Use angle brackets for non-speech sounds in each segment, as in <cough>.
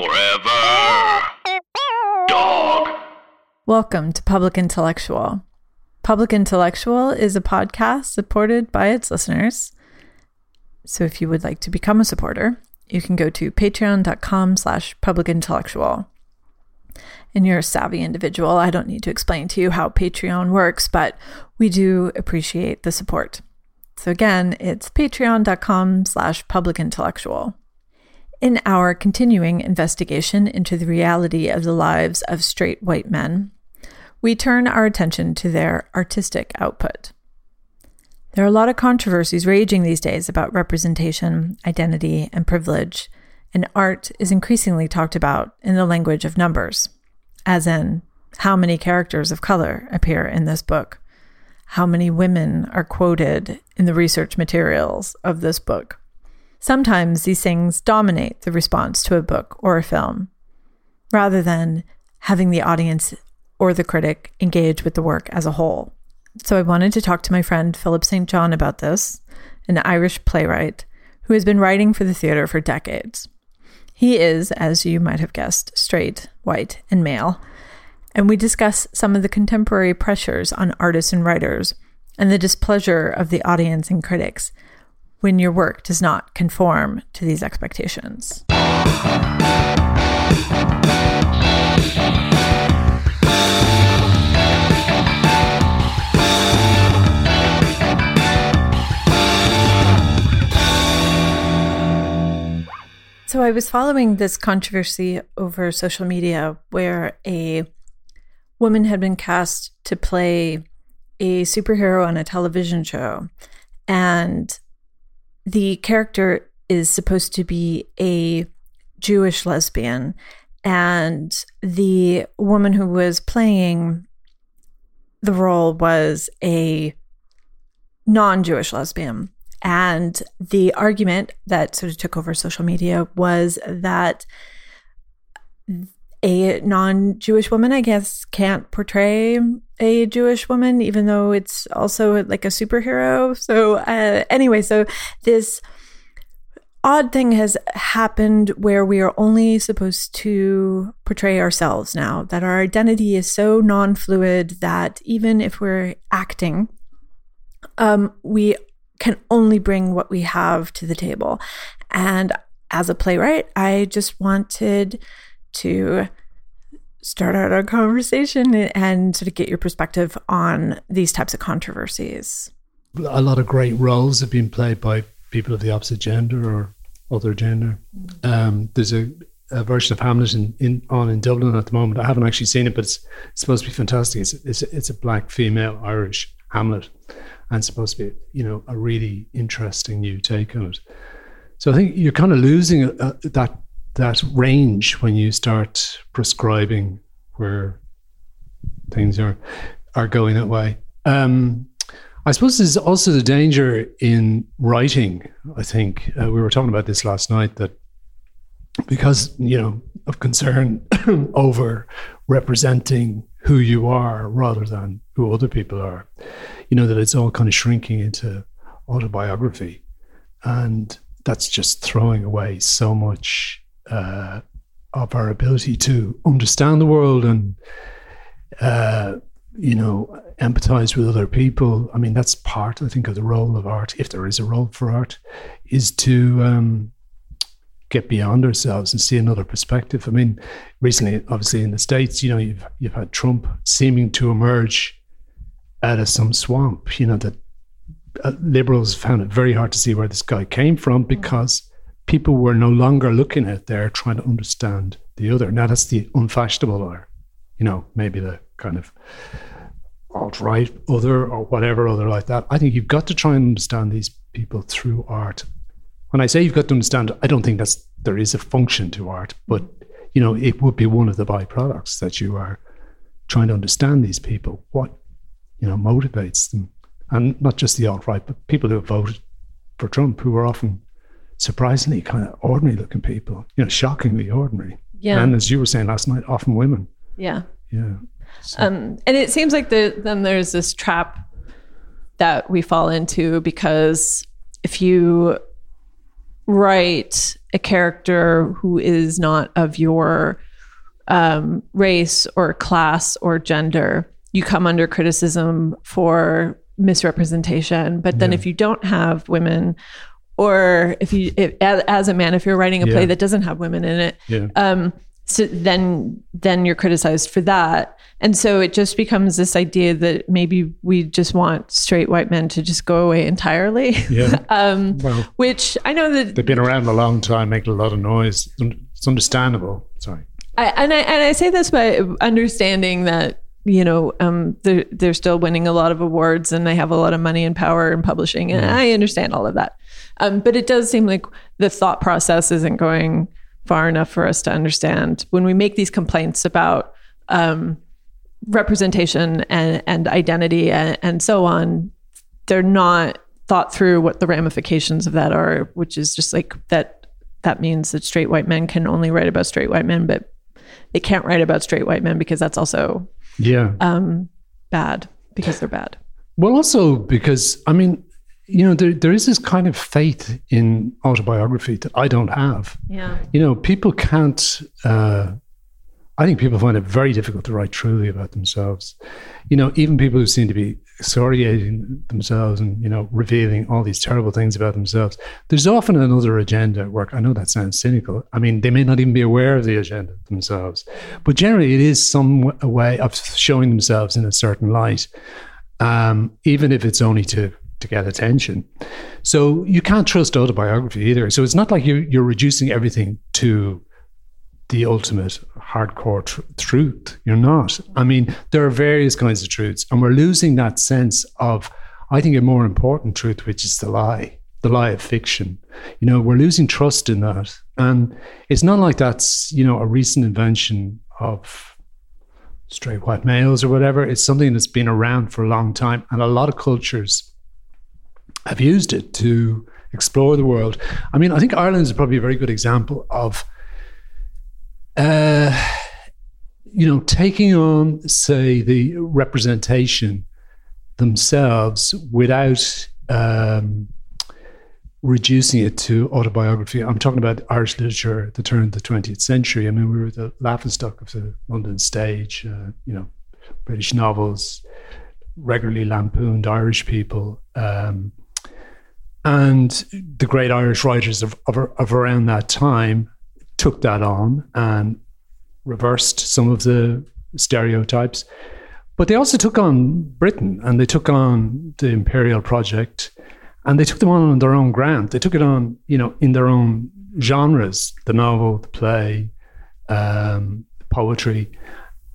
Forever. Dog. Welcome to Public Intellectual. Public Intellectual is a podcast supported by its listeners. So if you would like to become a supporter, you can go to patreon.com slash publicintellectual. And you're a savvy individual. I don't need to explain to you how Patreon works, but we do appreciate the support. So again, it's patreon.com slash publicintellectual. In our continuing investigation into the reality of the lives of straight white men, we turn our attention to their artistic output. There are a lot of controversies raging these days about representation, identity, and privilege, and art is increasingly talked about in the language of numbers, as in, how many characters of color appear in this book? How many women are quoted in the research materials of this book? Sometimes these things dominate the response to a book or a film, rather than having the audience or the critic engage with the work as a whole. So I wanted to talk to my friend Philip St. John about this, an Irish playwright who has been writing for the theater for decades. He is, as you might have guessed, straight, white, and male. And we discuss some of the contemporary pressures on artists and writers and the displeasure of the audience and critics when your work does not conform to these expectations. So I was following this controversy over social media where a woman had been cast to play a superhero on a television show and the character is supposed to be a Jewish lesbian, and the woman who was playing the role was a non Jewish lesbian. And the argument that sort of took over social media was that a non Jewish woman, I guess, can't portray a Jewish woman, even though it's also like a superhero. So, uh, anyway, so this odd thing has happened where we are only supposed to portray ourselves now, that our identity is so non fluid that even if we're acting, um, we can only bring what we have to the table. And as a playwright, I just wanted to start out a conversation and sort of get your perspective on these types of controversies. A lot of great roles have been played by people of the opposite gender or other gender. Um, there's a, a, version of Hamlet in, in, on in Dublin at the moment. I haven't actually seen it, but it's, it's supposed to be fantastic. It's, it's, it's a black female Irish Hamlet, and supposed to be you know a really interesting new take on it. So I think you're kind of losing uh, that that range when you start prescribing where things are are going that way. Um, I suppose there's also the danger in writing. I think uh, we were talking about this last night that because you know of concern <clears throat> over representing who you are rather than who other people are, you know that it's all kind of shrinking into autobiography, and that's just throwing away so much uh, of our ability to understand the world and uh, you know empathize with other people. I mean, that's part, I think, of the role of art, if there is a role for art, is to um, get beyond ourselves and see another perspective. I mean, recently, obviously in the states, you know, you've you've had Trump seeming to emerge out of some swamp. You know that uh, liberals found it very hard to see where this guy came from because people were no longer looking at there trying to understand the other. Now that's the unfashionable or, you know, maybe the kind of alt right other or whatever other like that. I think you've got to try and understand these people through art. When I say you've got to understand, I don't think that's there is a function to art, but you know, it would be one of the byproducts that you are trying to understand these people, what you know motivates them, and not just the alt right, but people who have voted for Trump, who are often surprisingly kind of ordinary looking people, you know, shockingly ordinary. Yeah. And as you were saying last night, often women. Yeah. Yeah. So. Um, and it seems like the, then there's this trap that we fall into because if you write a character who is not of your um, race or class or gender, you come under criticism for misrepresentation. But then Yeah. if you don't have women, or if you, if, as, as a man, if you're writing a play that doesn't have women in it, Yeah. um, so then then you're criticized for that. And so it just becomes this idea that maybe we just want straight white men to just go away entirely. Yeah. <laughs> um, Well, which I know that they've been around a long time, making a lot of noise. It's understandable. Sorry. I, and I and I say this by understanding that you know um, they're they're still winning a lot of awards and they have a lot of money and power in publishing, and I understand all of that. Um, but it does seem like the thought process isn't going far enough for us to understand when we make these complaints about um, representation and and identity and, and so on. They're not thought through what the ramifications of that are, which is just like that. That means that straight white men can only write about straight white men, but they can't write about straight white men because that's also Yeah. um, bad because they're bad. Well, also because I mean, you know, there there is this kind of faith in autobiography that I don't have. Yeah. You know, people can't. Uh, I think people find it very difficult to write truly about themselves. You know, even people who seem to be excoriating themselves and you know revealing all these terrible things about themselves. There's often another agenda at work. I know that sounds cynical. I mean, they may not even be aware of the agenda themselves, but generally, it is some w- a way of showing themselves in a certain light, um, even if it's only to to get attention. So you can't trust autobiography either. So it's not like you you're reducing everything to the ultimate hardcore tr- truth. You're not. I mean, there are various kinds of truths, and we're losing that sense of, I think, a more important truth, which is the lie, the lie of fiction. You know, we're losing trust in that, and it's not like that's you know a recent invention of straight white males or whatever. It's something that's been around for a long time, and a lot of cultures have used it to explore the world. I mean, I think Ireland is probably a very good example of uh, you know, taking on, say, the representation themselves without um, reducing it to autobiography. I'm talking about Irish literature at the turn of the 20th century. I mean, we were the laughingstock of the London stage, uh, you know, British novels regularly lampooned Irish people. Um, and the great Irish writers of, of, of around that time took that on and reversed some of the stereotypes. But they also took on Britain and they took on the imperial project and they took them on on their own ground. They took it on, you know, in their own genres, the novel, the play, um, poetry.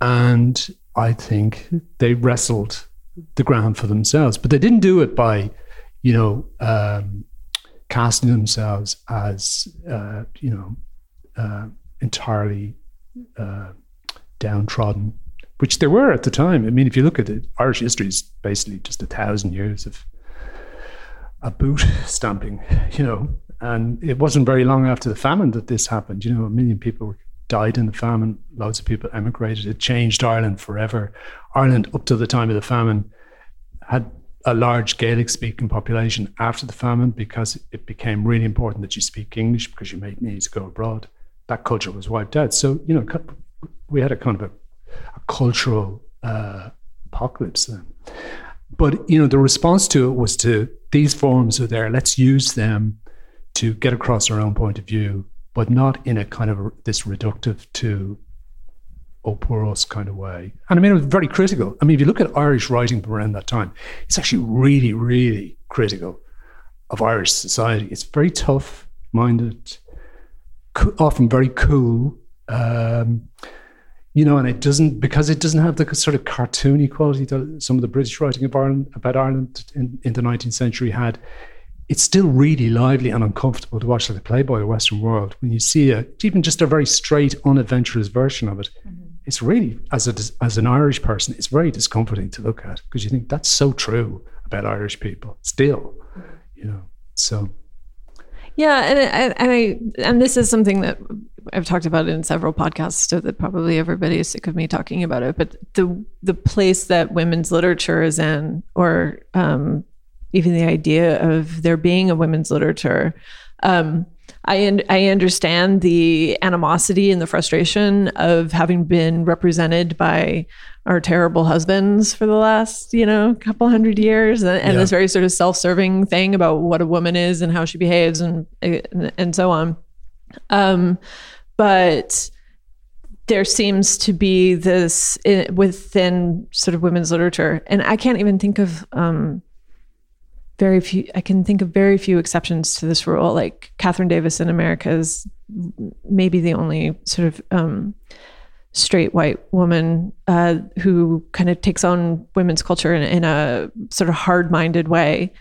And I think they wrestled the ground for themselves. But they didn't do it by, you know, um, casting themselves as, uh, you know, uh, entirely uh, downtrodden, which there were at the time. I mean, if you look at it, Irish history is basically just a thousand years of a boot <laughs> stamping, you know. And it wasn't very long after the famine that this happened. You know, a million people died in the famine. Loads of people emigrated. It changed Ireland forever. Ireland, up to the time of the famine, had a large Gaelic speaking population after the famine because it became really important that you speak English because you may need to go abroad. That culture was wiped out. So, you know, we had a kind of a, a cultural uh, apocalypse then. But, you know, the response to it was to these forms are there, let's use them to get across our own point of view, but not in a kind of this reductive to oh poor us kind of way. And I mean, it was very critical. I mean, if you look at Irish writing around that time, it's actually really, really critical of Irish society. It's very tough minded, often very cool. Um, you know, and it doesn't because it doesn't have the sort of cartoony quality that some of the British writing Ireland, about Ireland in, in the 19th century had. It's still really lively and uncomfortable to watch like the Playboy or Western World when you see a, even just a very straight, unadventurous version of it. Mm-hmm. It's really, as a, as an Irish person, it's very discomforting to look at because you think that's so true about Irish people still, you know. So, yeah, and I, and I and this is something that I've talked about in several podcasts, so that probably everybody is sick of me talking about it. But the the place that women's literature is in, or um, even the idea of there being a women's literature, um, I un- I understand the animosity and the frustration of having been represented by our terrible husbands for the last you know couple hundred years, and, and Yeah. this very sort of self-serving thing about what a woman is and how she behaves and and, and so on. Um, but there seems to be this i within sort of women's literature, and I can't even think of um, very few. I can think of very few exceptions to this rule. Like Catherine Davis in America is maybe the only sort of um, straight white woman uh, who kind of takes on women's culture in, in a sort of hard-minded way.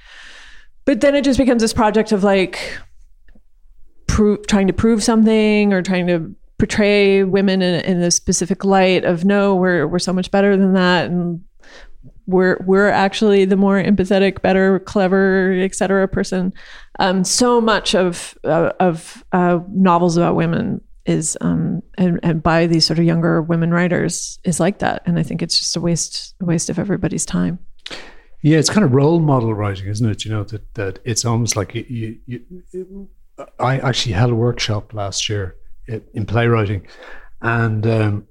But then it just becomes this project of like trying to prove something or trying to portray women in, in a specific light of no we're we're so much better than that and we're we're actually the more empathetic better clever etc person um, so much of uh, of uh, novels about women is um, and, and by these sort of younger women writers is like that and i think it's just a waste a waste of everybody's time Yeah, it's kind of role model writing, isn't it? You know that that it's almost like you. you, you I actually held a workshop last year in in playwriting, and um,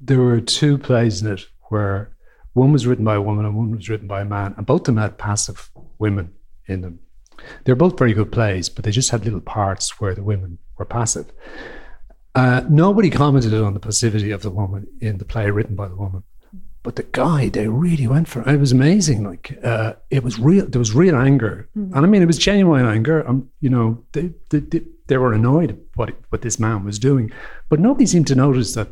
there were two plays in it where one was written by a woman and one was written by a man, and both of them had passive women in them. They're both very good plays, but they just had little parts where the women were passive. Uh, nobody commented on the passivity of the woman in the play written by the woman but the guy they really went for it was amazing like uh, it was real there was real anger and i mean it was genuine anger um, you know they, they, they, they were annoyed at what what this man was doing but nobody seemed to notice that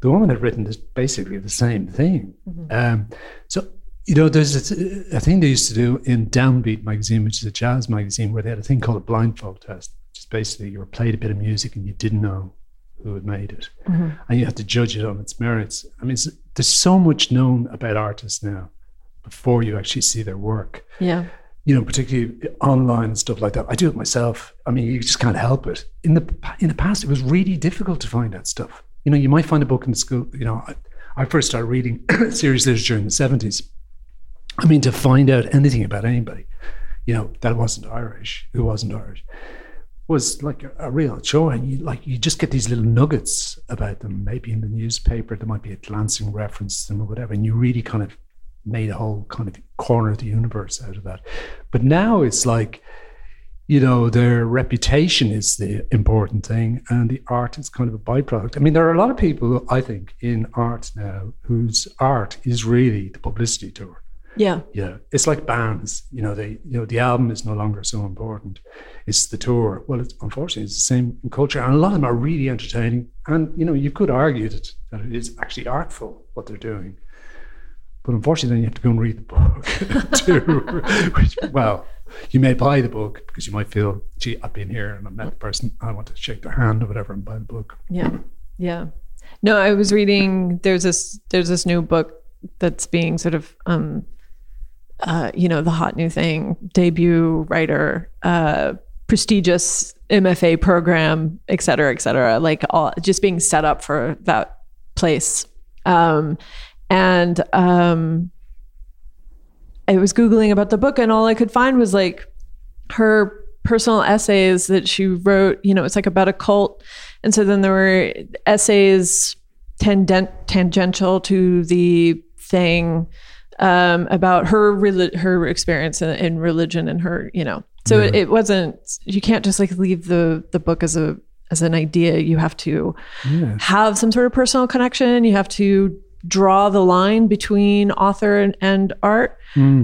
the woman had written this basically the same thing um, so you know there's a, a thing they used to do in DownBeat magazine which is a jazz magazine where they had a thing called a blindfold test which is basically you were played a bit of music and you didn't know who had made it and you had to judge it on its merits. I mean, there's so much known about artists now before you actually see their work. yeah You know, particularly online and stuff like that. I do it myself. I mean, you just can't help it. In the in the past, it was really difficult to find that stuff. You know, you might find a book in the school. You know, I, I first started reading <coughs> serious literature in the seventies. I mean, to find out anything about anybody, you know, that wasn't Irish, who wasn't Irish, was like a, a real joy. And you like you just get these little nuggets about them. Maybe in the newspaper there might be a glancing reference to them or whatever, and you really kind of made a whole kind of corner of the universe out of that. But now it's like, you know, their reputation is the important thing, and the art is kind of a byproduct. I mean, there are a lot of people I think in art now whose art is really the publicity tour. yeah Yeah, it's like bands. You know, they you know the album is no longer so important. It's the tour. Well, it's, unfortunately, it's the same in culture, and a lot of them are really entertaining. And you know, you could argue that, that it is actually artful what they're doing, but unfortunately, then you have to go and read the book <laughs> too. <laughs> Which, well, you may buy the book because you might feel, gee, I've been here and I met the person. I want to shake their hand or whatever and buy the book. Yeah. Yeah. No, I was reading there's this there's this new book that's being sort of um uh you know the hot new thing debut writer uh prestigious MFA program et cetera et cetera like all just being set up for that place um and um I was googling about the book and all I could find was like her personal essays that she wrote. You know it's like about a cult. And so then there were essays tangent, tangential to the thing um, about her her experience in, in religion and her you know. So it, it wasn't you can't just like leave the the book as a as an idea. You have to Yeah. have some sort of personal connection. You have to draw the line between author and, and art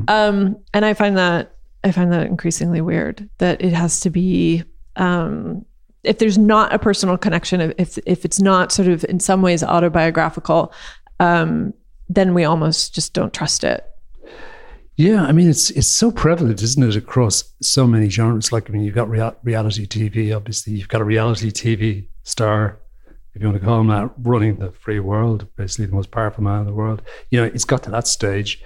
um, and I find that I find that increasingly weird that it has to be um, if there's not a personal connection, if- if if it's not sort of in some ways autobiographical, um, then we almost just don't trust it. Yeah, I mean it's it's so prevalent, isn't it, across so many genres? Like I mean, you've got rea- reality TV. Obviously, you've got a reality TV star, if you want to call him that, running the free world, basically the most powerful man in the world. You know, it's got to that stage.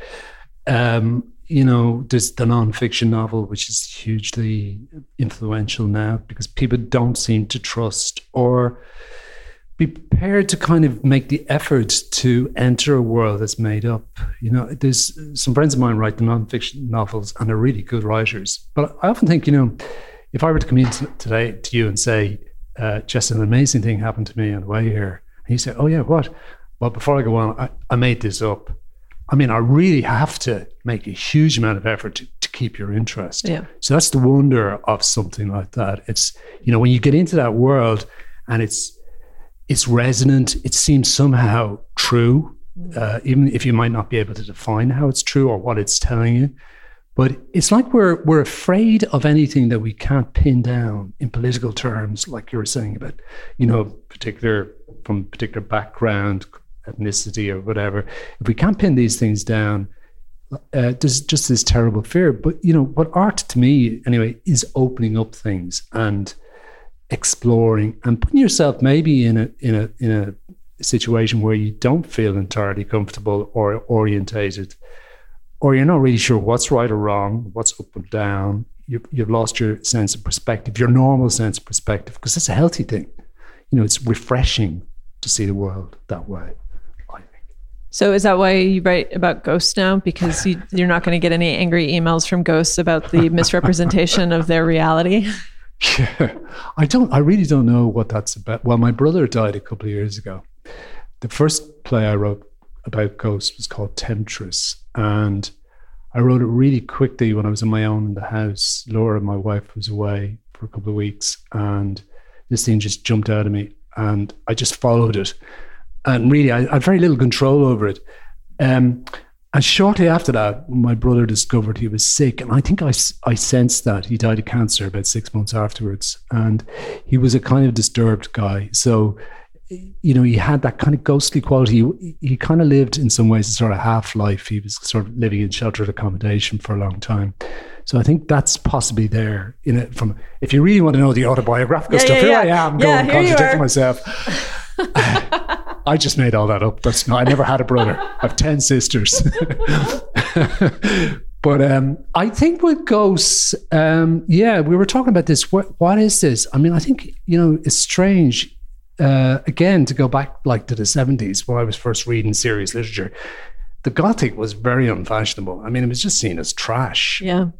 Um, you know, there's the non-fiction novel, which is hugely influential now because people don't seem to trust or be prepared to kind of make the effort to enter a world that's made up. You know, there's some friends of mine write the non-fiction novels and are really good writers. But I often think, you know, if I were to come in today to you and say, uh, just an amazing thing happened to me on the way here, and you say, oh yeah, what? Well, before I go on, I, I made this up. I mean, I really have to make a huge amount of effort to, to keep your interest. Yeah. So that's the wonder of something like that. It's you know when you get into that world and it's it's resonant. It seems somehow true, uh, even if you might not be able to define how it's true or what it's telling you. But it's like we're we're afraid of anything that we can't pin down in political terms, like you were saying about, you know, particular from particular background, ethnicity, or whatever. If we can't pin these things down, uh, there's just this terrible fear. But you know, what art to me, anyway, is opening up things and exploring and putting yourself maybe in a in a in a situation where you don't feel entirely comfortable or orientated, or you're not really sure what's right or wrong, what's up and down. You, you've lost your sense of perspective, your normal sense of perspective, because it's a healthy thing. You know, it's refreshing to see the world that way. I think. So is that why you write about ghosts now? Because you, you're not going to get any angry emails from ghosts about the <laughs> misrepresentation of their reality. Yeah, I don't. I really don't know what that's about. Well, my brother died a couple of years ago. The first play I wrote about ghosts was called Temptress, and I wrote it really quickly when I was on my own in the house. Laura, my wife, was away for a couple of weeks, and this thing just jumped out of me, and I just followed it. And really, I, I had very little control over it. Um, and shortly after that, my brother discovered he was sick. And I think I, I sensed that. He died of cancer about six months afterwards. And he was a kind of disturbed guy. So, you know, he had that kind of ghostly quality. He, he kind of lived in some ways a sort of half life. He was sort of living in sheltered accommodation for a long time. So I think that's possibly there in it from if you really want to know the autobiographical Yeah, stuff, yeah, here yeah. I am going contradicting myself. <laughs> I just made all that up. That's not, I never had a brother. I've 10 sisters. <laughs> but um, I think with ghosts, um, yeah, we were talking about this. What, what is this? I mean, I think, you know, it's strange. Uh, again, to go back like to the 70s when I was first reading serious literature, the Gothic was very unfashionable. I mean, it was just seen as trash Yeah.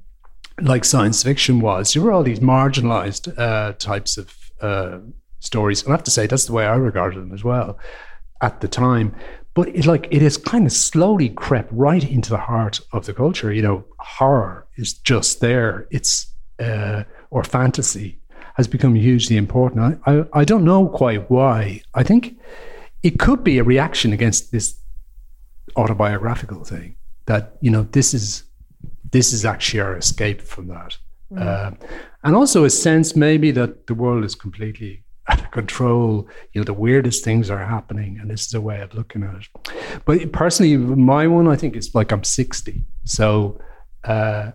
like science fiction was. You were all these marginalized uh, types of uh, stories. And I have to say, that's the way I regarded them as well at the time. But it, like it has kind of slowly crept right into the heart of the culture. You know, horror is just there. It's uh, or fantasy has become hugely important. I, I I don't know quite why. I think it could be a reaction against this autobiographical thing that you know this is this is actually our escape from that. Uh, and also a sense maybe that the world is completely <laughs> out of control. You know, the weirdest things are happening, and this is a way of looking at it. But personally, my one, I think, is like I'm 60. So uh,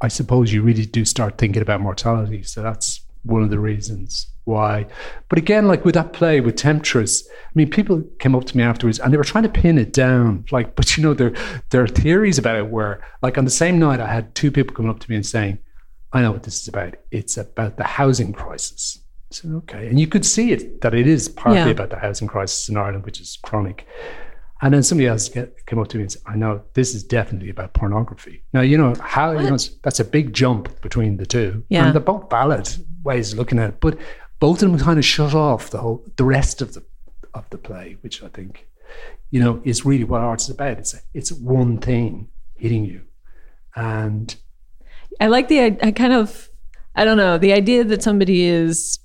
I suppose you really do start thinking about mortality. So that's one of the reasons why. But again, like with that play with Temptress, I mean, people came up to me afterwards and they were trying to pin it down. Like, but you know, their their theories about it were like on the same night, I had two people coming up to me and saying, "I know what this is about. It's about the housing crisis." Said, "Okay," and you could see it that it is partly Yeah. about the housing crisis in Ireland, which is chronic. And then somebody else get, came up to me and said, "I know this is definitely about pornography." Now you know how you know that's a big jump between the two. Yeah. and they're both valid ways of looking at it, but both of them kind of shut off the whole the rest of the of the play, which I think you know is really what art's about. It's it's one thing hitting you, and I like the I, I kind of I don't know the idea that somebody is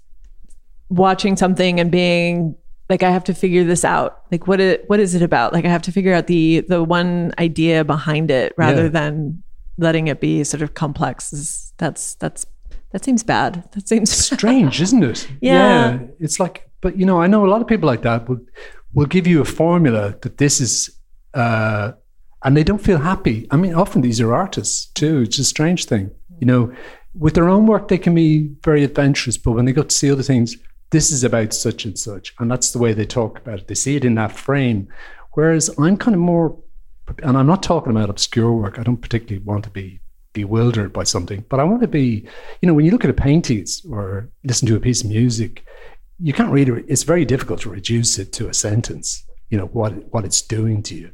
watching something and being like I have to figure this out. Like what it what is it about? Like I have to figure out the the one idea behind it rather Yeah. than letting it be sort of complex. Is that's that's that seems bad. That seems <laughs> strange, isn't it? Yeah. It's like, but you know, I know a lot of people like that will will give you a formula that this is, uh, and they don't feel happy. I mean, often these are artists too. It's a strange thing, you know. With their own work, they can be very adventurous, but when they go to see other things, this is about such and such, and that's the way they talk about it. They see it in that frame. Whereas I'm kind of more, and I'm not talking about obscure work. I don't particularly want to be bewildered by something, but I want to be, you know, when you look at a painting or listen to a piece of music, you can't read it. It's very difficult to reduce it to a sentence. You know what what it's doing to you.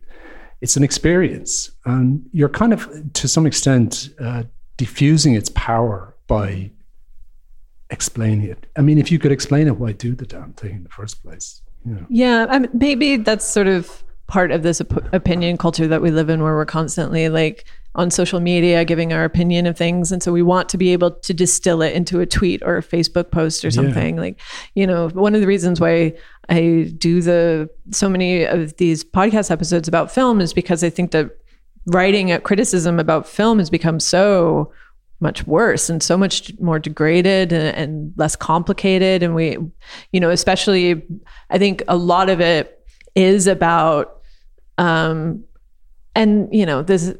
It's an experience, and you're kind of, to some extent, uh, diffusing its power by explaining it. I mean, if you could explain it, why do the damn thing in the first place? You know? Yeah, I mean, maybe that's sort of part of this op- opinion culture that we live in, where we're constantly like on social media giving our opinion of things, and so we want to be able to distill it into a tweet or a Facebook post or something. Like, you know, one of the reasons why I do the so many of these podcast episodes about film is because I think that writing a criticism about film has become so much worse and so much more degraded and, and, less complicated. And we you know especially i think a lot of it is about um and you know this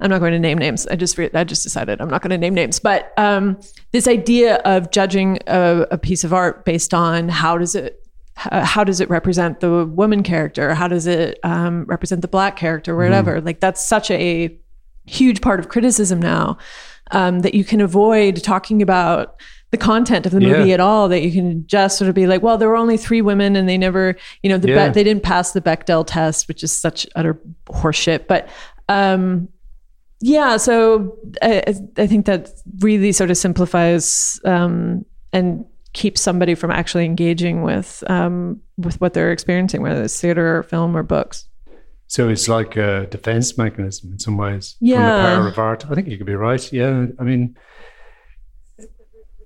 i'm not going to name names. I just i just decided i'm not going to name names but um this idea of judging a, a piece of art based on how does it how does it represent the woman character? How does it um, represent the black character whatever? Mm. like that's such a huge part of criticism now um, that you can avoid talking about the content of the movie yeah. at all that you can just sort of be like well there were only three women and they never you know the yeah. Be- they didn't pass the Bechdel test which is such utter horseshit but um yeah so i, I think that really sort of simplifies um and keeps somebody from actually engaging with um with what they're experiencing whether it's theater or film or books so it's like a defense mechanism in some ways yeah. from the power of art. I think you could be right. Yeah. I mean,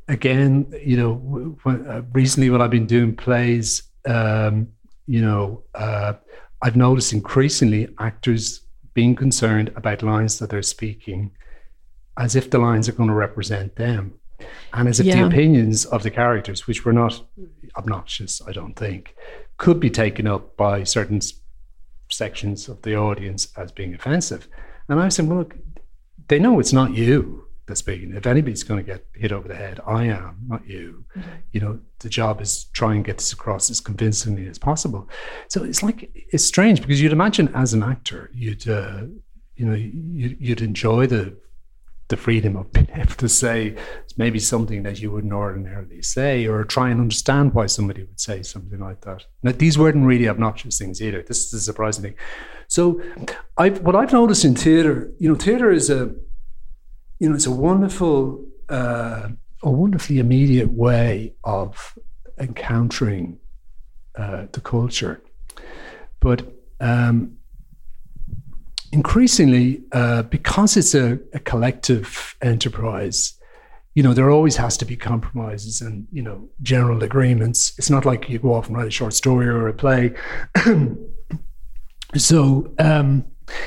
again, you know, when, uh, recently when I've been doing plays, um, you know, uh, I've noticed increasingly actors being concerned about lines that they're speaking as if the lines are going to represent them and as if yeah. the opinions of the characters, which were not obnoxious, I don't think, could be taken up by certain sections of the audience as being offensive. And I said, well, look, they know it's not you that's speaking. If anybody's going to get hit over the head, I am, not you. Mm-hmm. You know, the job is try and get this across as convincingly as possible. So it's like it's strange because you'd imagine as an actor, you'd uh, you know, you, you'd enjoy the the freedom of being able to say maybe something that you wouldn't ordinarily say or try and understand why somebody would say something like that. Now, these weren't really obnoxious things either. This is a surprising thing. So, I've, what I've noticed in theatre, you know, theatre is a, you know, it's a wonderful, uh, a wonderfully immediate way of encountering uh, the culture. But um, increasingly, uh, because it's a, a, collective enterprise, you know, there always has to be compromises and, you know, general agreements. It's not like you go off and write a short story or a play. <clears throat> so um,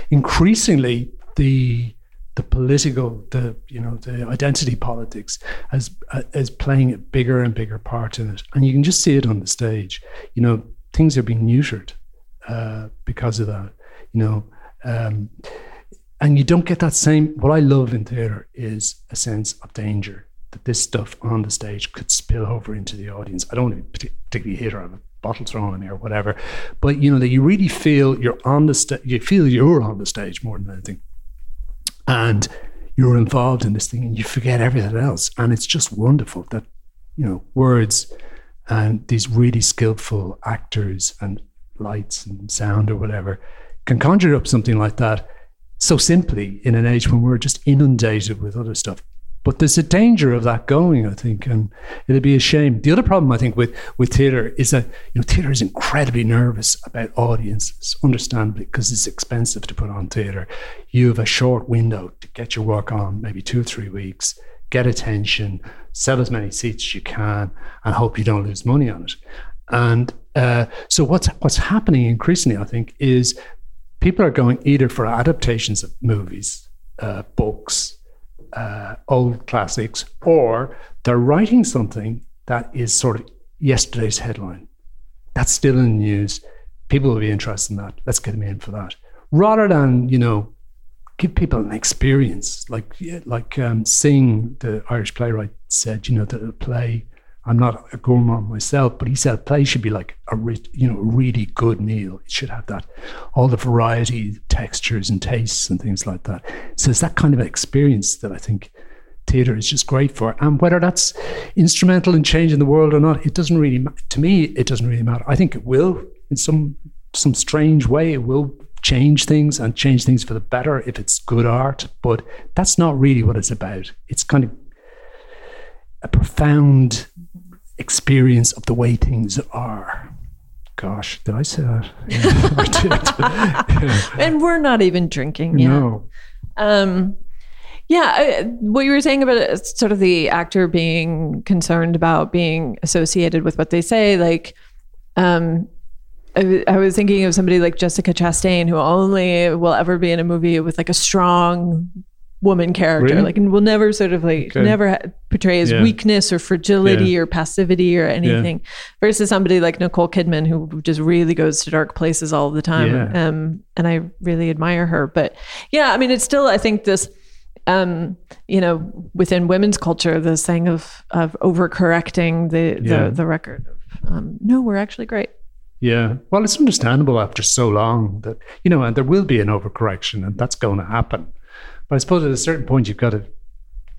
increasingly, the the political, the you know, the identity politics as uh, is playing a bigger and bigger part in it, and you can just see it on the stage. You know, things are being neutered uh, because of that. You know, um, and you don't get that same. What I love in theatre is a sense of danger that this stuff on the stage could spill over into the audience. I don't want to be particularly hit or have a bottle thrown in me or whatever, but you know that you really feel you're on the stage. You feel you're on the stage more than anything, and you're involved in this thing, and you forget everything else. And it's just wonderful that you know words and these really skillful actors and lights and sound or whatever can conjure up something like that so simply in an age when we're just inundated with other stuff. But there's a danger of that going, I think, and it'd be a shame. The other problem I think with with theatre is that you know theatre is incredibly nervous about audiences, understandably, because it's expensive to put on theatre. You have a short window to get your work on, maybe two or three weeks, get attention, sell as many seats as you can, and hope you don't lose money on it. And uh, so what's what's happening increasingly, I think, is people are going either for adaptations of movies, uh, books, uh, old classics, or they're writing something that is sort of yesterday's headline. That's still in the news. People will be interested in that. Let's get them in for that. Rather than, you know, give people an experience. Like, like um, Synge, the Irish playwright, said, you know, a play I'm not a gourmand myself, but he said play should be like a you know a really good meal. It should have that all the variety, textures, and tastes and things like that. So it's that kind of experience that I think theatre is just great for. And whether that's instrumental in changing the world or not, it doesn't really to me. It doesn't really matter. I think it will in some some strange way. It will change things and change things for the better if it's good art. But that's not really what it's about. It's kind of a profound experience of the way things are. Gosh, did I say that? I <laughs> did. and we're not even drinking yet. No. Um, yeah, I, what you were saying about it, sort of the actor being concerned about being associated with what they say, like, um, I was thinking of somebody like Jessica Chastain, who only will ever be in a movie with like a strong woman character, Really? like, and will never sort of like Okay. never ha- portray as Yeah. weakness or fragility Yeah. or passivity or anything, versus somebody like Nicole Kidman, who just really goes to dark places all the time. Yeah. Um, and I really admire her. But yeah, I mean, it's still, I think this, um, you know, within women's culture, this thing of of overcorrecting the Yeah. the, the record of um, no, we're actually great. Yeah. Well, it's understandable after so long that, you know, and there will be an overcorrection and that's going to happen. But I suppose at a certain point, you've got to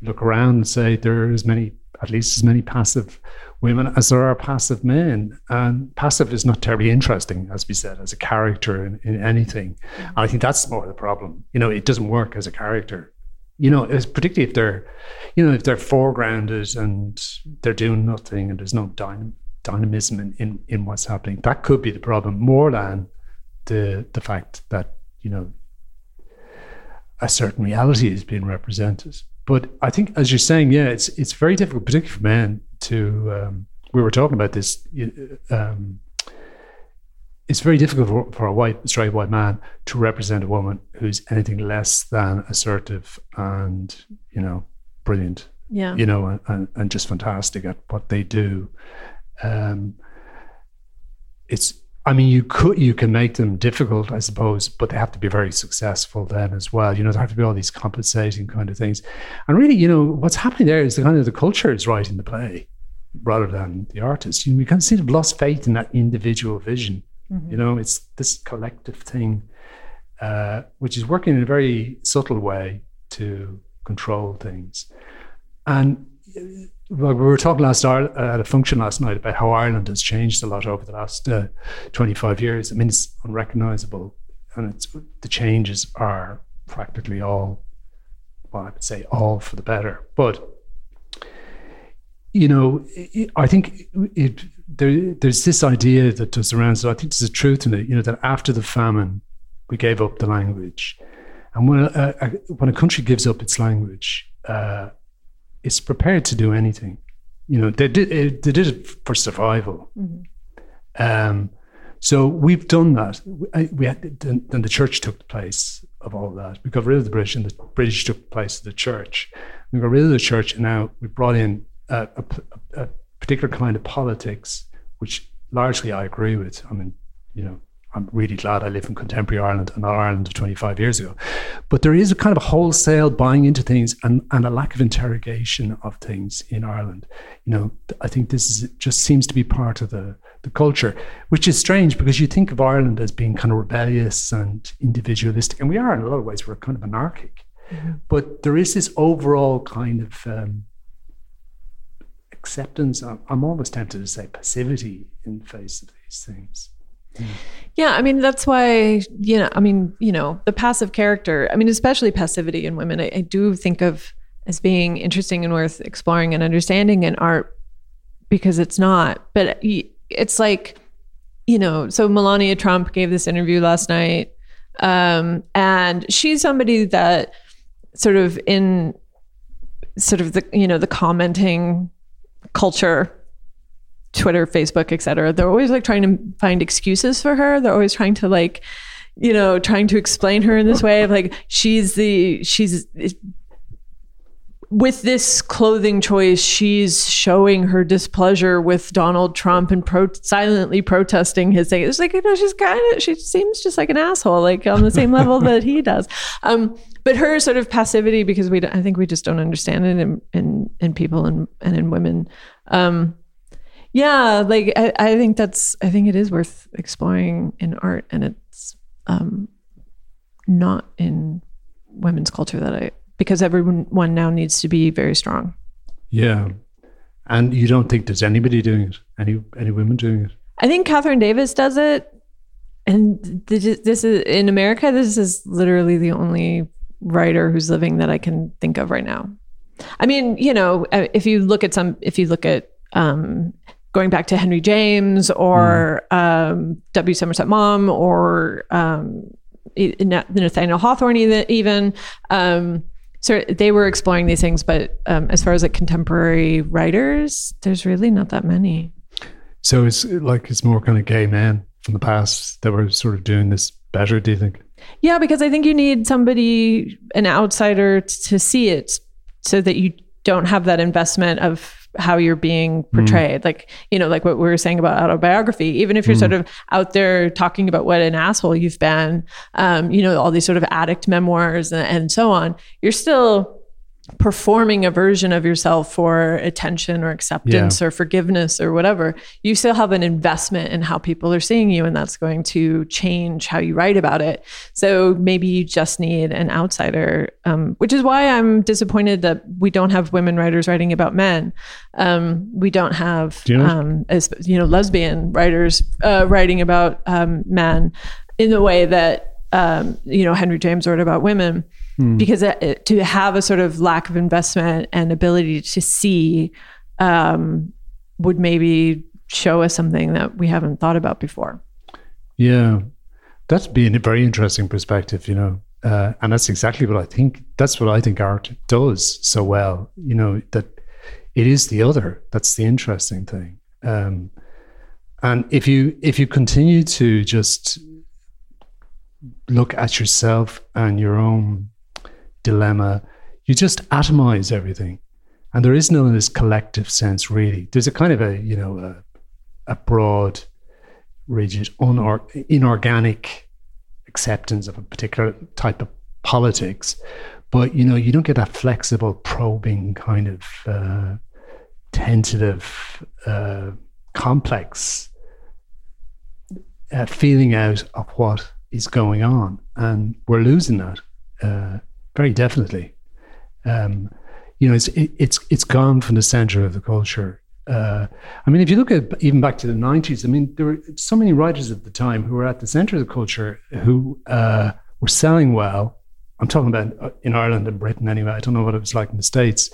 look around and say there are as many, at least as many passive women as there are passive men. And passive is not terribly interesting, as we said, as a character in, in anything. And I think that's more the problem. You know, it doesn't work as a character. You know, particularly if they're, you know, if they're foregrounded and they're doing nothing and there's no dynam- dynamism in, in, in what's happening. That could be the problem more than the the fact that, you know, a certain reality is being represented. But I think, as you're saying, yeah, it's it's very difficult, particularly for men, to. Um, we were talking about this. Um, it's very difficult for, for a white, straight white man to represent a woman who's anything less than assertive and you know brilliant Yeah. you know, and, and, and just fantastic at what they do. Um, it's, I mean, you could, you can make them difficult, I suppose, but they have to be very successful then as well. You know, there have to be all these compensating kind of things. And really, you know, what's happening there is the kind of the culture is writing the play rather than the artist. You, know, we kind of seem to have lost faith in that individual vision. You know, it's this collective thing, uh, which is working in a very subtle way to control things. And well, we were talking last hour at a function last night about how Ireland has changed a lot over the last uh, 25 years. I mean, it's unrecognizable, and the changes are practically all, well, I would say all for the better. But you know, it, I think it, there, there's this idea that around. So I think there's a truth in it. You know, that after the famine, we gave up the language, and when a, a, when a country gives up its language, uh, it's prepared to do anything. You know, they did it, they did it for survival. Um, so we've done that. We, we had, then the church took the place of all that. We got rid of the British, and the British took the place of the church. We got rid of the church, and now we brought in a, a, a particular kind of politics, which largely I agree with. I mean, you know, I'm really glad I live in contemporary Ireland and not Ireland of 25 years ago. But there is a kind of wholesale buying into things and, and a lack of interrogation of things in Ireland. You know, I think this is just seems to be part of the, the culture, which is strange because you think of Ireland as being kind of rebellious and individualistic. And we are in a lot of ways, we're kind of anarchic. But there is this overall kind of um, acceptance. I'm, I'm almost tempted to say passivity in face of these things. Yeah, I mean that's why you know. I mean, you know, the passive character. I mean, especially passivity in women. I, I do think of as being interesting and worth exploring and understanding in art because it's not. But it's like, you know, so Melania Trump gave this interview last night, um, and she's somebody that sort of in sort of the you know the commenting culture Twitter, Facebook, etc. They're always like trying to find excuses for her. They're always trying to like, you know, trying to explain her in this way of like she's the she's with this clothing choice, she's showing her displeasure with Donald Trump and pro- silently protesting his thing. It's like, you know, she's kind of, she seems just like an asshole, like on the same level that he does. Um, but her sort of passivity, because we, I think we just don't understand it in, in, in people and, and in women. Um, yeah, like I, I think that's, I think it is worth exploring in art and it's um, not in women's culture that I, because everyone now needs to be very strong. Yeah. And you don't think there's anybody doing it? Any any women doing it? I think Catherine Davis does it. And th- this is in America, this is literally the only writer who's living that I can think of right now. I mean, you know, uh, if you look at some, if you look at um, going back to Henry James or mm. um, W. Somerset Maugham or um, Nathaniel Hawthorne, even. Um, so they were exploring these things, but um, as far as like contemporary writers, there's really not that many. So it's like it's more kind of gay men from the past that were sort of doing this better. Do you think? Yeah, because I think you need somebody, an outsider, to see it, so that you don't have that investment of how you're being mm. portrayed. Mm. Like, you know, like what we were saying about autobiography, even if you're mm. sort of out there talking about what an asshole you've been, um, you know, all these sort of addict memoirs and, and so on, you're still performing a version of yourself for attention or acceptance yeah. or forgiveness or whatever, you still have an investment in how people are seeing you, and that's going to change how you write about it. So maybe you just need an outsider, um, which is why I'm disappointed that we don't have women writers writing about men. Um, we don't have, Do you know? um, as, you know, lesbian writers uh, writing about um, men in the way that um, you know Henry James wrote about women mm. because it, to have a sort of lack of investment and ability to see um, would maybe show us something that we haven't thought about before. Yeah, that's been a very interesting perspective, you know, uh, and that's exactly what I think. That's what I think art does so well. You know that it is the other. That's the interesting thing. Um, and if you if you continue to just look at yourself and your own dilemma, you just atomize everything. And there is of this collective sense, really. There's a kind of a, you know, a, a broad, rigid, unor- inorganic acceptance of a particular type of politics. But, you know, you don't get that flexible, probing kind of uh, tentative, uh, complex uh, feeling out of what is going on. And we're losing that. Uh, very definitely. Um, you know, it's it, it's it's gone from the center of the culture. Uh, I mean, if you look at even back to the '90s, I mean, there were so many writers at the time who were at the center of the culture who uh, were selling well. I'm talking about uh, in Ireland and Britain anyway. I don't know what it was like in the states.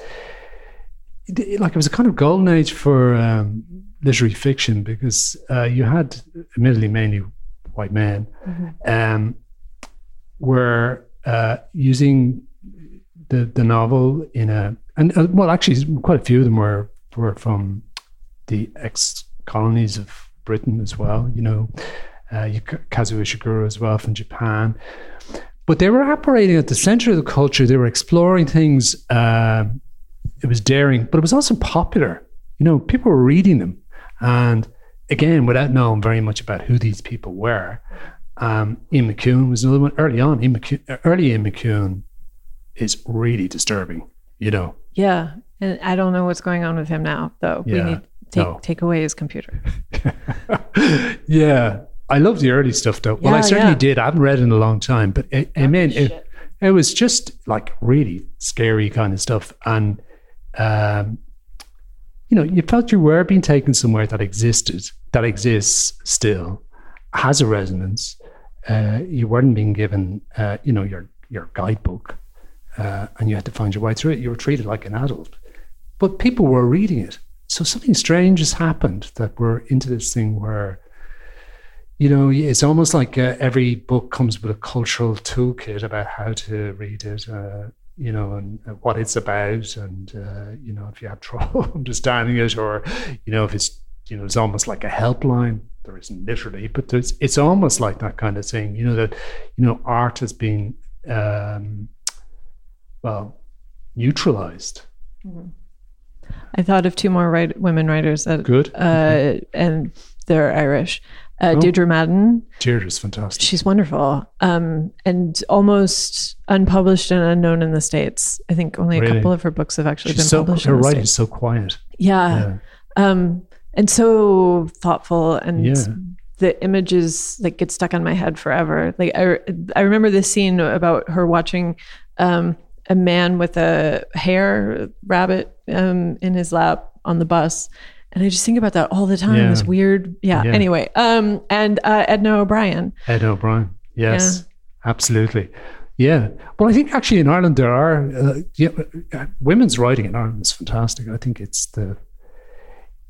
It, like it was a kind of golden age for um, literary fiction because uh, you had, admittedly, mainly white men, mm-hmm. um, were uh, using the the novel in a and uh, well, actually, quite a few of them were were from the ex colonies of Britain as well. You know, uh, Kazuo Ishiguro as well from Japan. But they were operating at the center of the culture. They were exploring things. Uh, it was daring, but it was also popular. You know, people were reading them, and again, without knowing very much about who these people were, um, Ian McEwan was another one early on. Ian McEwan, early Ian McEwan is really disturbing, you know. Yeah. And I don't know what's going on with him now, though. Yeah, we need to take, no. take away his computer. <laughs> yeah. I love the early stuff, though. Well, I certainly yeah. did. I haven't read in a long time, but it, I mean, it, it was just like really scary kind of stuff. And, um, you know, you felt you were being taken somewhere that existed, that exists still, has a resonance, uh, you weren't being given, uh, you know, your your guidebook, uh, and you had to find your way through it. You were treated like an adult, but people were reading it. So something strange has happened that we're into this thing where, you know, it's almost like uh, every book comes with a cultural toolkit about how to read it. Uh, you know, and what it's about, and you know, if you have trouble <laughs> understanding it, or you know, if it's you know, it's almost like a helpline there isn't literally, but there's, it's almost like that kind of thing. You know that you know art has been um, well neutralized. Mm-hmm. I thought of two more write- women writers that good, uh, mm-hmm. and they're Irish. Uh, oh. Deirdre Madden. Deirdre's fantastic. She's wonderful, um, and almost unpublished and unknown in the states. I think only really? a couple of her books have actually She's been so, published. Her writing is so quiet. Yeah. yeah. Um, and so thoughtful and yeah. the images like get stuck on my head forever like i i remember this scene about her watching um, a man with a hare rabbit um, in his lap on the bus and I just think about that all the time. Yeah. This weird, yeah. yeah. Anyway, um, and uh, Edna O'Brien. Edna O'Brien, yes, yeah. absolutely. Yeah. Well, I think actually in Ireland there are uh, yeah, women's writing in Ireland is fantastic. I think it's the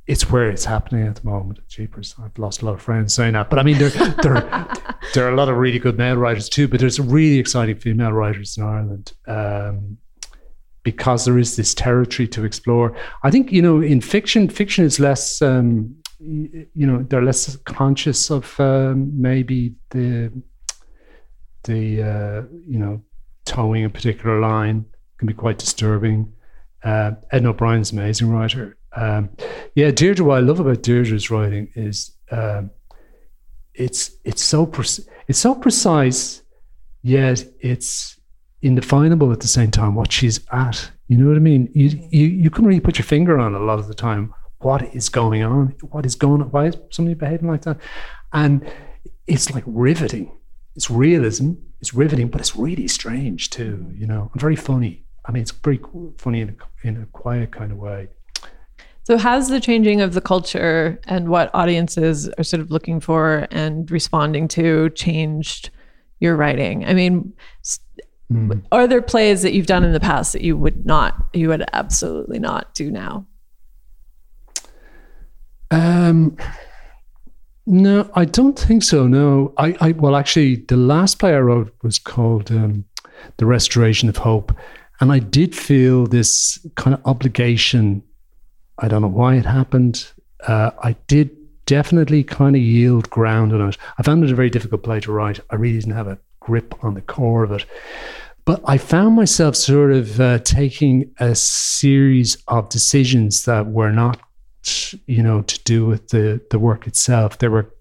it's where it's happening at the moment. Jeepers, I've lost a lot of friends saying that, but I mean there there <laughs> there are a lot of really good male writers too. But there's really exciting female writers in Ireland. Um, because there is this territory to explore. I think you know in fiction, fiction is less. Um, you know, they're less conscious of um, maybe the the uh, you know towing a particular line can be quite disturbing. Uh, Ed O'Brien's an amazing writer. Um, yeah, Deirdre. What I love about Deirdre's writing is um, it's it's so pre- it's so precise, yet it's indefinable at the same time. What she's at, you know what I mean? You you you couldn't really put your finger on a lot of the time. What is going on? What is going on? Why is somebody behaving like that? And it's like riveting it's realism, it's riveting, but it's really strange too, you know, and very funny. I mean, it's very funny in a, in a quiet kind of way. So, has the changing of the culture and what audiences are sort of looking for and responding to changed your writing? I mean, mm. are there plays that you've done in the past that you would not, you would absolutely not do now? Um, no, I don't think so. No, I, I well, actually, the last play I wrote was called um, "The Restoration of Hope," and I did feel this kind of obligation. I don't know why it happened. Uh, I did definitely kind of yield ground on it. I found it a very difficult play to write. I really didn't have a grip on the core of it. But I found myself sort of uh, taking a series of decisions that were not you know, to do with the the work itself. They were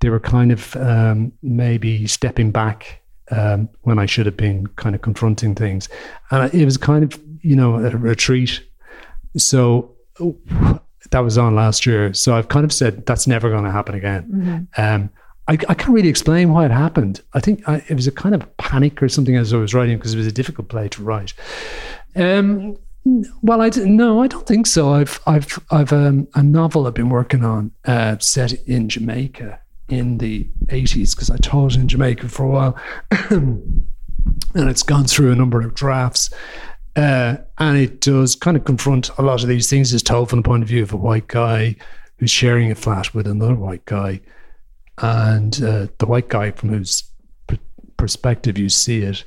they were kind of um, maybe stepping back um, when I should have been kind of confronting things, and it was kind of you know a retreat. So that was on last year. So I've kind of said that's never going to happen again. Mm-hmm. Um, I, I, can't really explain why it happened. I think I, it was a kind of panic or something as I was writing because it was a difficult play to write. Um, well, I no, I don't think so. I've I've I've um, a novel I've been working on uh, set in Jamaica in the eighties because I taught in Jamaica for a while, <coughs> and it's gone through a number of drafts. Uh, and it does kind of confront a lot of these things. It's told from the point of view of a white guy who's sharing a flat with another white guy, and uh, the white guy from whose perspective you see it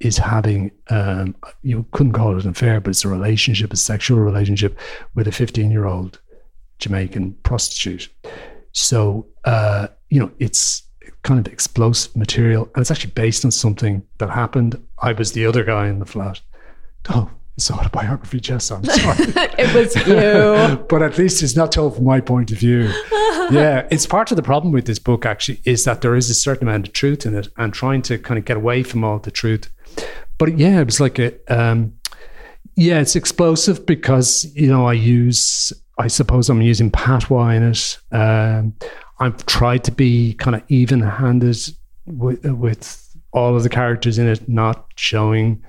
is having um, you couldn't call it an affair, but it's a relationship, a sexual relationship with a 15 year old Jamaican prostitute. So uh, you know it's kind of explosive material, and it's actually based on something that happened. I was the other guy in the flat. Oh, it's autobiography, Jess. I'm sorry. <laughs> it was you. <laughs> but at least it's not told from my point of view. <laughs> yeah, it's part of the problem with this book, actually, is that there is a certain amount of truth in it and trying to kind of get away from all the truth but yeah, it was like a, um, yeah, it's explosive because, you know, I use, I suppose I'm using patois in it. Um, I've tried to be kind of even handed with, with all of the characters in it, not showing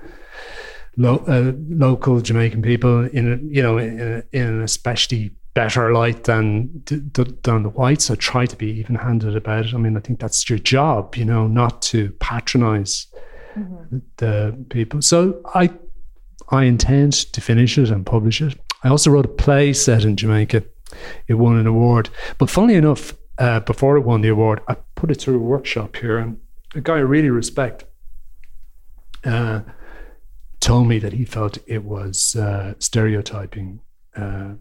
lo- uh, local Jamaican people in a, you know, in, a, in an especially better light than than the whites. So try to be even handed about it. I mean, I think that's your job, you know, not to patronize mm-hmm. the people. So I I intend to finish it and publish it. I also wrote a play set in Jamaica. It won an award, but funnily enough, uh, before it won the award, I put it through a workshop here, and a guy I really respect uh, told me that he felt it was uh, stereotyping uh,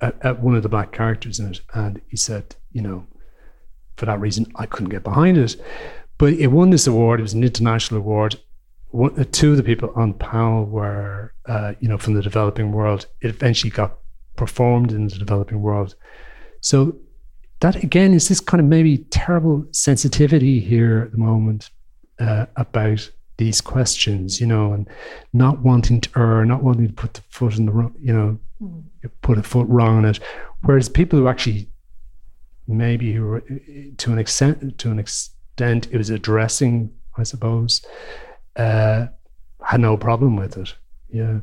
at, at one of the black characters in it, and he said, you know, for that reason, I couldn't get behind it. But it won this award. It was an international award. One, uh, two of the people on the panel were, uh, you know, from the developing world. It eventually got performed in the developing world. So that again is this kind of maybe terrible sensitivity here at the moment uh, about these questions, you know, and not wanting to err, not wanting to put the foot in the wrong, you know, mm. put a foot wrong on it. Whereas people who actually maybe who were, to an extent to an extent extent it was addressing, I suppose, uh, had no problem with it. Yeah.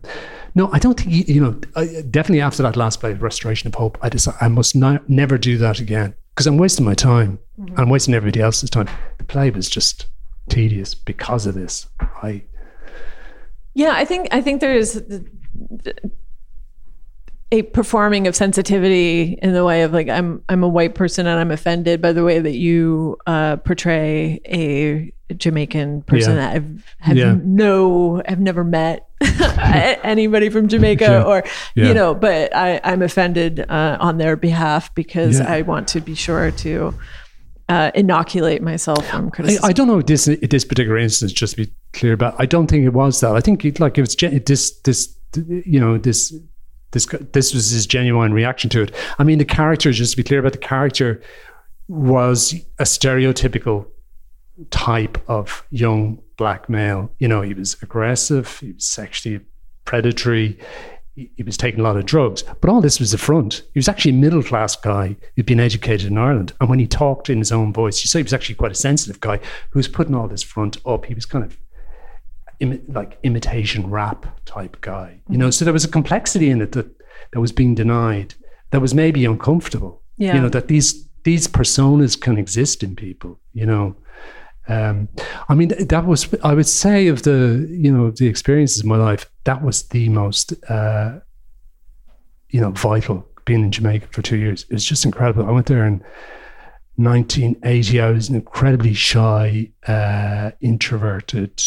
No, I don't think, you know, I, definitely after that last play, Restoration of Hope, I decided I must not, never do that again because I'm wasting my time. Mm-hmm. I'm wasting everybody else's time. The play was just tedious because of this. I Yeah, I think I think there's a performing of sensitivity in the way of like I'm I'm a white person and I'm offended by the way that you uh, portray a Jamaican person Yeah. that I've have Yeah. no I've never met <laughs> anybody from Jamaica Yeah. or you know but I I'm offended uh, on their behalf because. I want to be sure to uh, inoculate myself from I, criticism. I don't know this this particular instance, just to be clear, but I don't think it was that. I think it, like it was gen- this this you know this this this was his genuine reaction to it. I mean, the character, just to be clear about the character, was a stereotypical type of young black male. You know, he was aggressive, he was sexually predatory, he, was taking a lot of drugs. But all this was a front. He was actually a middle class guy who'd been educated in Ireland. And when he talked in his own voice, you say he was actually quite a sensitive guy who was putting all this front up. He was kind of imi- like imitation rap type guy. You know, so there was a complexity in it that that was being denied. That was maybe uncomfortable. Yeah. You know that these these personas can exist in people. You know, um, I mean that was I would say of the you know the experiences of my life that was the most uh, you know vital. Being in Jamaica for two years, it was just incredible. I went there in 1980. I was an incredibly shy, uh, introverted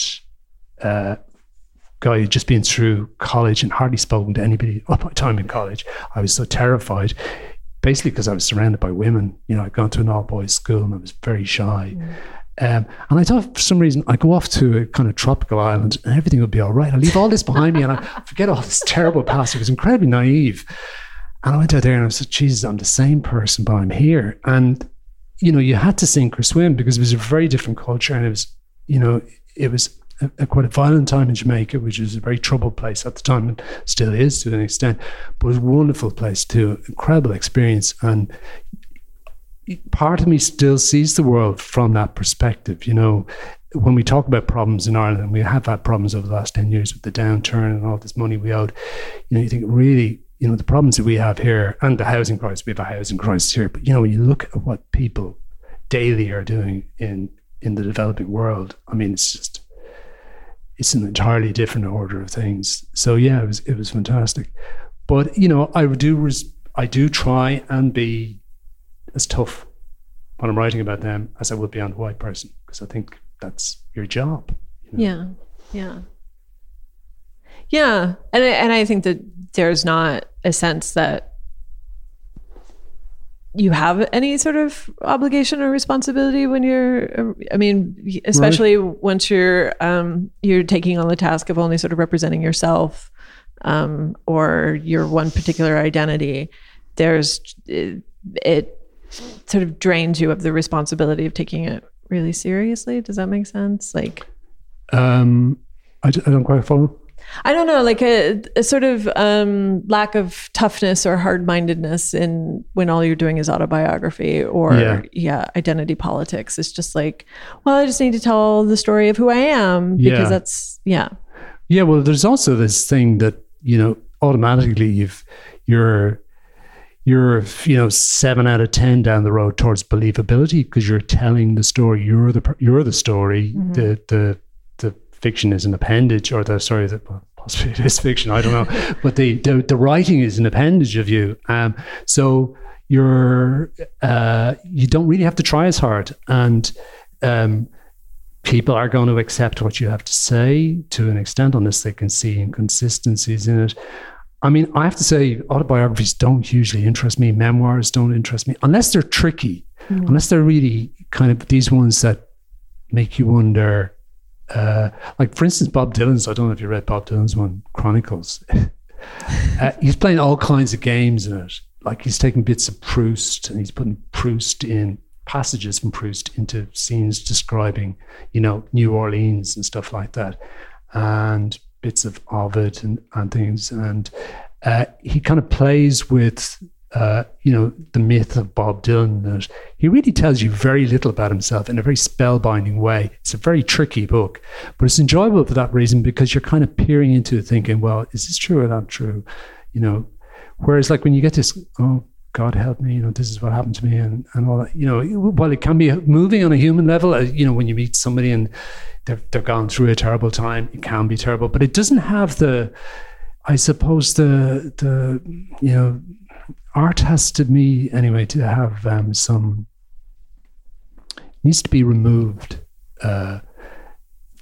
uh, guy just been through college and hardly spoken to anybody <laughs> all my time in college. I was so terrified, basically because I was surrounded by women. You know, I'd gone to an all boys school and I was very shy. Um, and I thought for some reason I'd go off to a kind of tropical island and everything would be all right. I'll leave all this behind me and I <laughs> forget all this terrible past. I was incredibly naive. And I went out there and I was like, Jesus, I'm the same person, but I'm here. And, you know, you had to sink or swim because it was a very different culture and it was, you know, it was a, a quite a violent time in Jamaica, which was a very troubled place at the time and still is to an extent, but it was a wonderful place too, incredible experience. And part of me still sees the world from that perspective. You know, when we talk about problems in Ireland, and we have had problems over the last 10 years with the downturn and all this money we owed, you know, you think really, you know, the problems that we have here and the housing crisis, we have a housing crisis here. But, you know, when you look at what people daily are doing in, in the developing world, I mean, it's just, it's an entirely different order of things. So yeah, it was, it was fantastic. But, you know, I do, res- I do try and be as tough when I'm writing about them as I would be on the white person because I think that's your job. you know? Yeah. Yeah. Yeah. And I, and I think that there's not a sense that you have any sort of obligation or responsibility when you're I mean especially once you're um you're taking on the task of only sort of representing yourself um or your one particular identity there's it, it sort of drains you of the responsibility of taking it really seriously does that make sense like Um, I, I don't quite follow. I don't know, like a, a sort of um, lack of toughness or hard mindedness in when all you're doing is autobiography or Yeah. yeah. identity politics. It's just like, well, I just need to tell the story of who I am because Yeah. that's yeah, Yeah, well, there's also this thing that you know automatically you've you're you're you know seven out of ten down the road towards believability because you're telling the story. You're the you're the story. The the the fiction is an appendage, or the sorry, the, well, possibly it is fiction. I don't know, <laughs> but the, the the writing is an appendage of you. Um, so you're uh, you don't really have to try as hard, and um, people are going to accept what you have to say to an extent unless they can see inconsistencies in it. I mean, I have to say, autobiographies don't usually interest me. Memoirs don't interest me unless they're tricky, unless they're really kind of these ones that make you wonder. Uh, like, for instance, Bob Dylan's. I don't know if you read Bob Dylan's one, Chronicles. <laughs> uh, he's playing all kinds of games in it. Like he's taking bits of Proust and he's putting Proust in passages from Proust into scenes describing, you know, New Orleans and stuff like that, and bits of Ovid and, and things. And uh, he kind of plays with, uh, you know, the myth of Bob Dylan. That he really tells you very little about himself in a very spellbinding way. It's a very tricky book, but it's enjoyable for that reason because you're kind of peering into it, thinking, well, is this true or not true? You know, whereas like when you get this, oh God help me, you know, this is what happened to me, and, and all that. You know, while it can be moving on a human level, uh, you know, when you meet somebody and they've they've gone through a terrible time, it can be terrible, but it doesn't have the, I suppose the the you know, art has to me anyway to have um, some needs to be removed uh,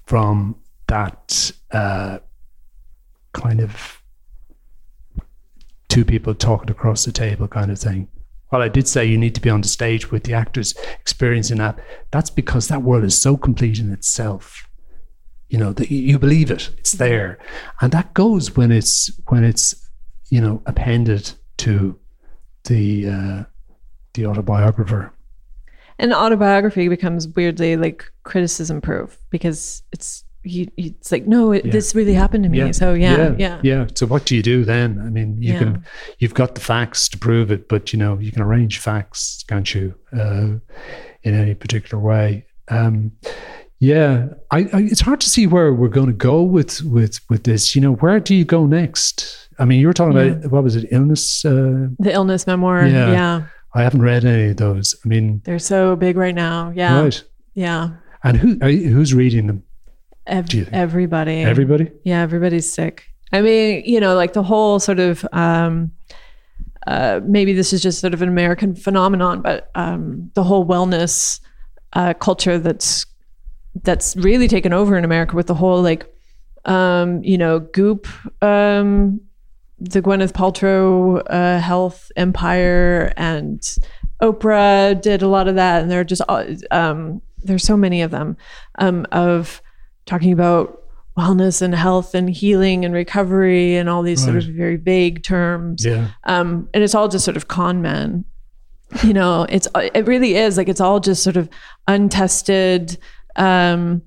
from that uh, kind of two people talking across the table kind of thing. Well, I did say you need to be on the stage with the actors experiencing that. That's because that world is so complete in itself. You know that you believe it; it's there, and that goes when it's when it's you know appended to the uh, the autobiographer. And autobiography becomes weirdly like criticism proof because it's you, it's like no, it, Yeah. this really happened to me. So yeah, yeah, yeah. So what do you do then? I mean, you Yeah. can, you've got the facts to prove it, but you know, you can arrange facts, can't you? Uh, in any particular way. Um, yeah, I, I, it's hard to see where we're going to go with with with this. You know, where do you go next? I mean, you were talking about what was it, illness? Uh, The illness memoir. Yeah. Yeah. I haven't read any of those. I mean, they're so big right now. Yeah, right? yeah. And who who's reading them? Ev- Do you think? everybody. Everybody? Yeah, everybody's sick. I mean, you know, like the whole sort of um, uh, maybe this is just sort of an American phenomenon, but um, the whole wellness uh, culture that's that's really taken over in America with the whole like um, you know Goop, um, the Gwyneth Paltrow uh, health empire, and Oprah did a lot of that, and there are just uh, um, there's so many of them um, of talking about wellness and health and healing and recovery and all these sort of very vague terms Yeah. um, and it's all just sort of con men. You know, it's it really is like it's all just sort of untested um,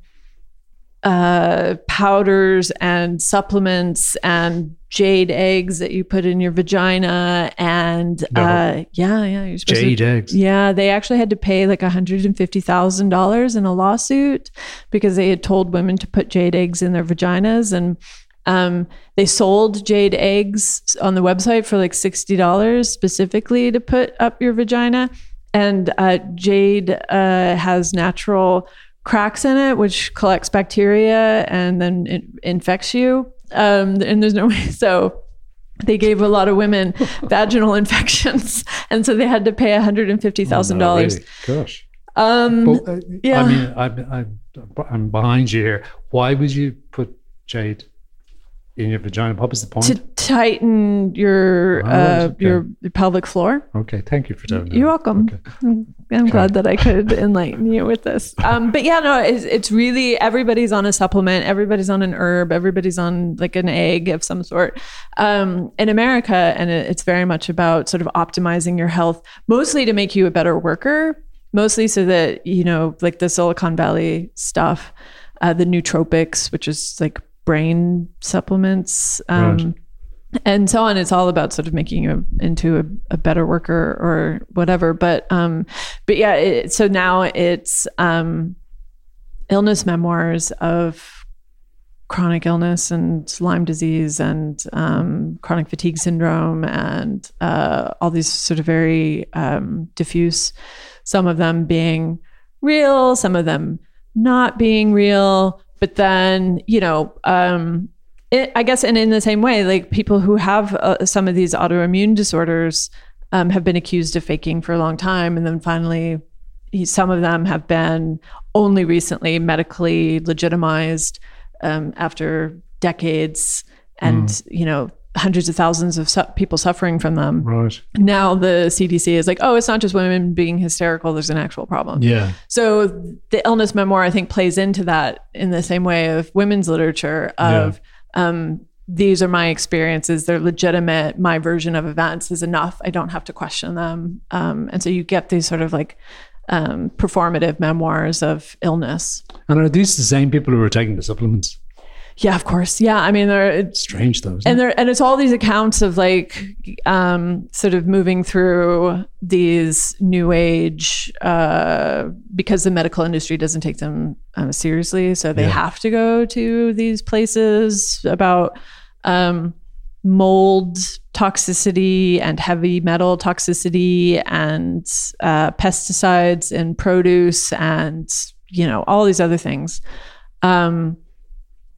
uh, powders and supplements and jade eggs that you put in your vagina and No. uh, yeah, yeah, you're supposed Jade to. eggs. Yeah, they actually had to pay like $150,000 in a lawsuit because they had told women to put jade eggs in their vaginas and um, they sold jade eggs on the website for like $60 specifically to put up your vagina. And uh, jade uh, has natural cracks in it, which collects bacteria and then it infects you. Um, and there's no <laughs> way. So they gave a lot of women <laughs> vaginal infections. <laughs> And so they had to pay $150,000. No, really. Gosh. Um, uh, yeah. I mean, I'm, I'm, I'm behind you here. Why would you put jade in your vagina? What was the point? to tighten your Right, uh, okay. your pelvic floor. okay, thank you for telling me. You're welcome. Okay. I'm glad that I could <laughs> enlighten you with this. Um, but yeah, no, it's, it's really everybody's on a supplement, everybody's on an herb, everybody's on like an egg of some sort um, in America, and it, it's very much about sort of optimizing your health, mostly to make you a better worker, mostly so that you know, like the Silicon Valley stuff, uh, the nootropics, which is like brain supplements. Um, Right. and so on. It's all about sort of making you into a, a better worker or whatever. But um, but yeah. It, so now it's um, illness memoirs of chronic illness and Lyme disease and um, chronic fatigue syndrome and uh, all these sort of very um, diffuse. Some of them being real, some of them not being real. But then you know. Um, it, I guess, and in the same way, like people who have uh, some of these autoimmune disorders um, have been accused of faking for a long time, and then finally, he- some of them have been only recently medically legitimized um, after decades, and you know, hundreds of thousands of su- people suffering from them. Right. Now the CDC is like, oh, it's not just women being hysterical. There's an actual problem. Yeah. So the illness memoir, I think, plays into that in the same way of women's literature of um, these are my experiences. They're legitimate. My version of events is enough. I don't have to question them. Um, and so you get these sort of like um, performative memoirs of illness. And are these the same people who are taking the supplements? Yeah, of course. Yeah, I mean, there it's Strange though. And there and it's all these accounts of like um, sort of moving through these new age uh, because the medical industry doesn't take them uh, seriously so they Yeah. have to go to these places about um, mold toxicity and heavy metal toxicity and uh, pesticides in produce and you know all these other things um,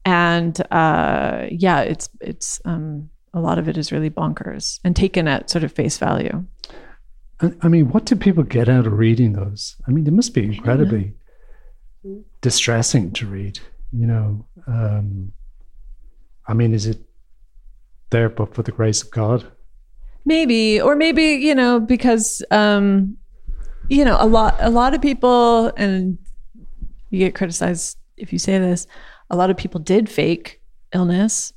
and uh, yeah it's it's um, a lot of it is really bonkers and taken at sort of face value I- I mean, what do people get out of reading those? I mean, they must be incredibly distressing to read. You know, um, I mean, is it there but for the grace of God? maybe or maybe you know because um you know a lot a lot of people and you get criticized if you say this a lot of people did fake illness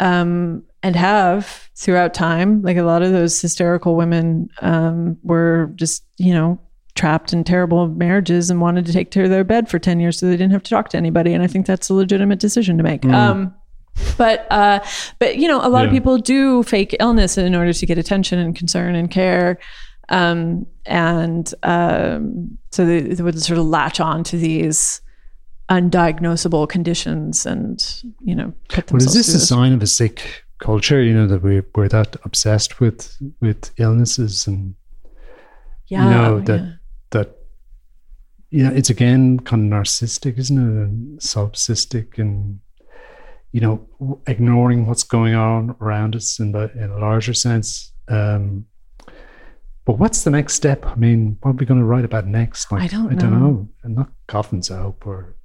um and have throughout time. Like a lot of those hysterical women um were just you know trapped in terrible marriages and wanted to take to their bed for 10 years so they didn't have to talk to anybody and i think that's a legitimate decision to make. Um but uh but you know a lot of people do fake illness in order to get attention and concern and care um and um so they, they would sort of latch on to these undiagnosable conditions and you know put But is this a this. sign of a sick culture? You know that we're we're that obsessed with with illnesses and yeah, you know that yeah. that you know it's again kind of narcissistic, isn't it? And solipsistic and you know ignoring what's going on around us in the in a larger sense. Um, but what's the next step? I mean, what are we going to write about next? Like, I don't know. I don't know. not coffins, I hope, or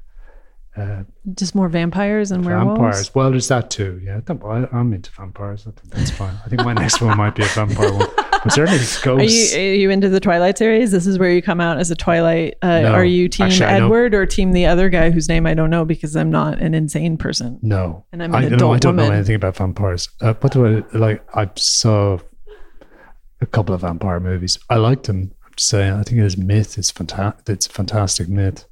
uh, just more vampires and werewolves vampires. Well, there's that too. Yeah, I, I'm into vampires. I think that's fine. I think my next one might be a vampire one. But certainly ghosts. <laughs> Are you are you into the Twilight series? This is where you come out as a Twilight. Uh, No. are you team Actually, Edward or team the other guy whose name I don't know because I'm not an insane person? No, And I'm an I, no, I don't know anything about vampires. Uh, I like? I saw a couple of vampire movies. I liked them. I'm just saying. I think it is myth. It's fantastic. It's a fantastic myth.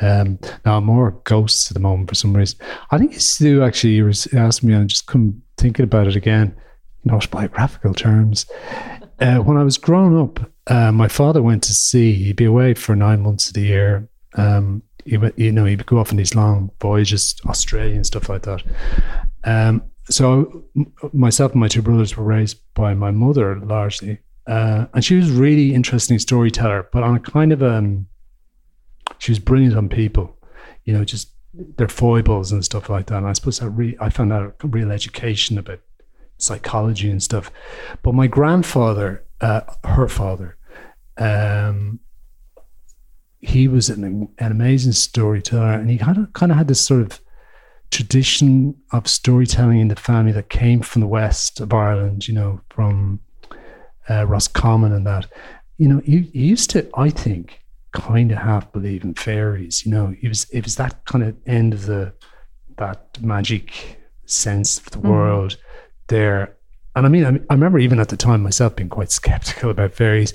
Um, now more ghosts at the moment for some reason. I think it's to actually. You asking me, and I just come thinking about it again. In autobiographical terms, uh, when I was growing up, uh, my father went to sea. He'd be away for nine months of the year. Um, he, you know, he'd go off on these long voyages, Australia and stuff like that. Um, so myself and my two brothers were raised by my mother largely, uh, and she was really interesting storyteller, but on a kind of um, she was brilliant on people, you know, just their foibles and stuff like that. And I suppose that re- I found out a real education about psychology and stuff. But my grandfather, uh, her father, um, he was an, an amazing storyteller, and he had kind of had this sort of tradition of storytelling in the family that came from the west of Ireland, you know, from uh, Roscommon and that. You know, he, he used to, I think, kind of half believe in fairies. You know, it was it was that kind of end of the that magic sense of the mm-hmm. world there. And I mean, I, I remember even at the time myself being quite skeptical about fairies.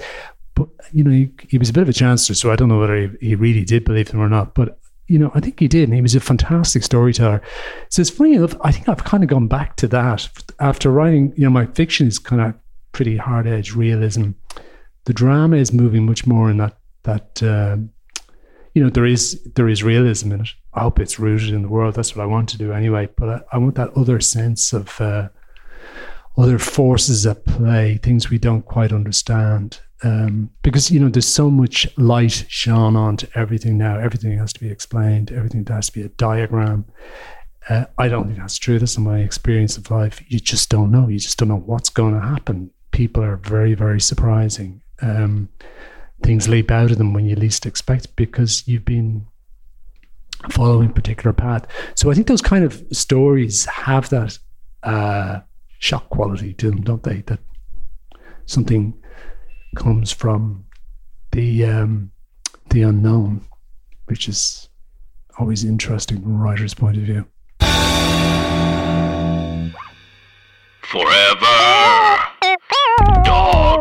But you know, he, he was a bit of a chancellor, so I don't know whether he, he really did believe them or not. But you know, I think he did, and he was a fantastic storyteller. So it's funny enough. I think I've kind of gone back to that after writing. You know, my fiction is kind of pretty hard edge realism. The drama is moving much more in that that uh, you know there is there is realism in it. I hope it's rooted in the world. That's what I want to do anyway. But I, I want that other sense of uh, other forces at play, things we don't quite understand. Um, because you know there's so much light shone onto everything now. Everything has to be explained. Everything has to be a diagram. Uh, I don't think that's true. That's my experience of life. You just don't know. You just don't know what's going to happen. People are very, very surprising. Um, things leap out of them when you least expect because you've been following a particular path. So I think those kind of stories have that uh, shock quality to them, don't they? That something comes from the um, the unknown, which is always interesting from a writer's point of view. Forever. Dog.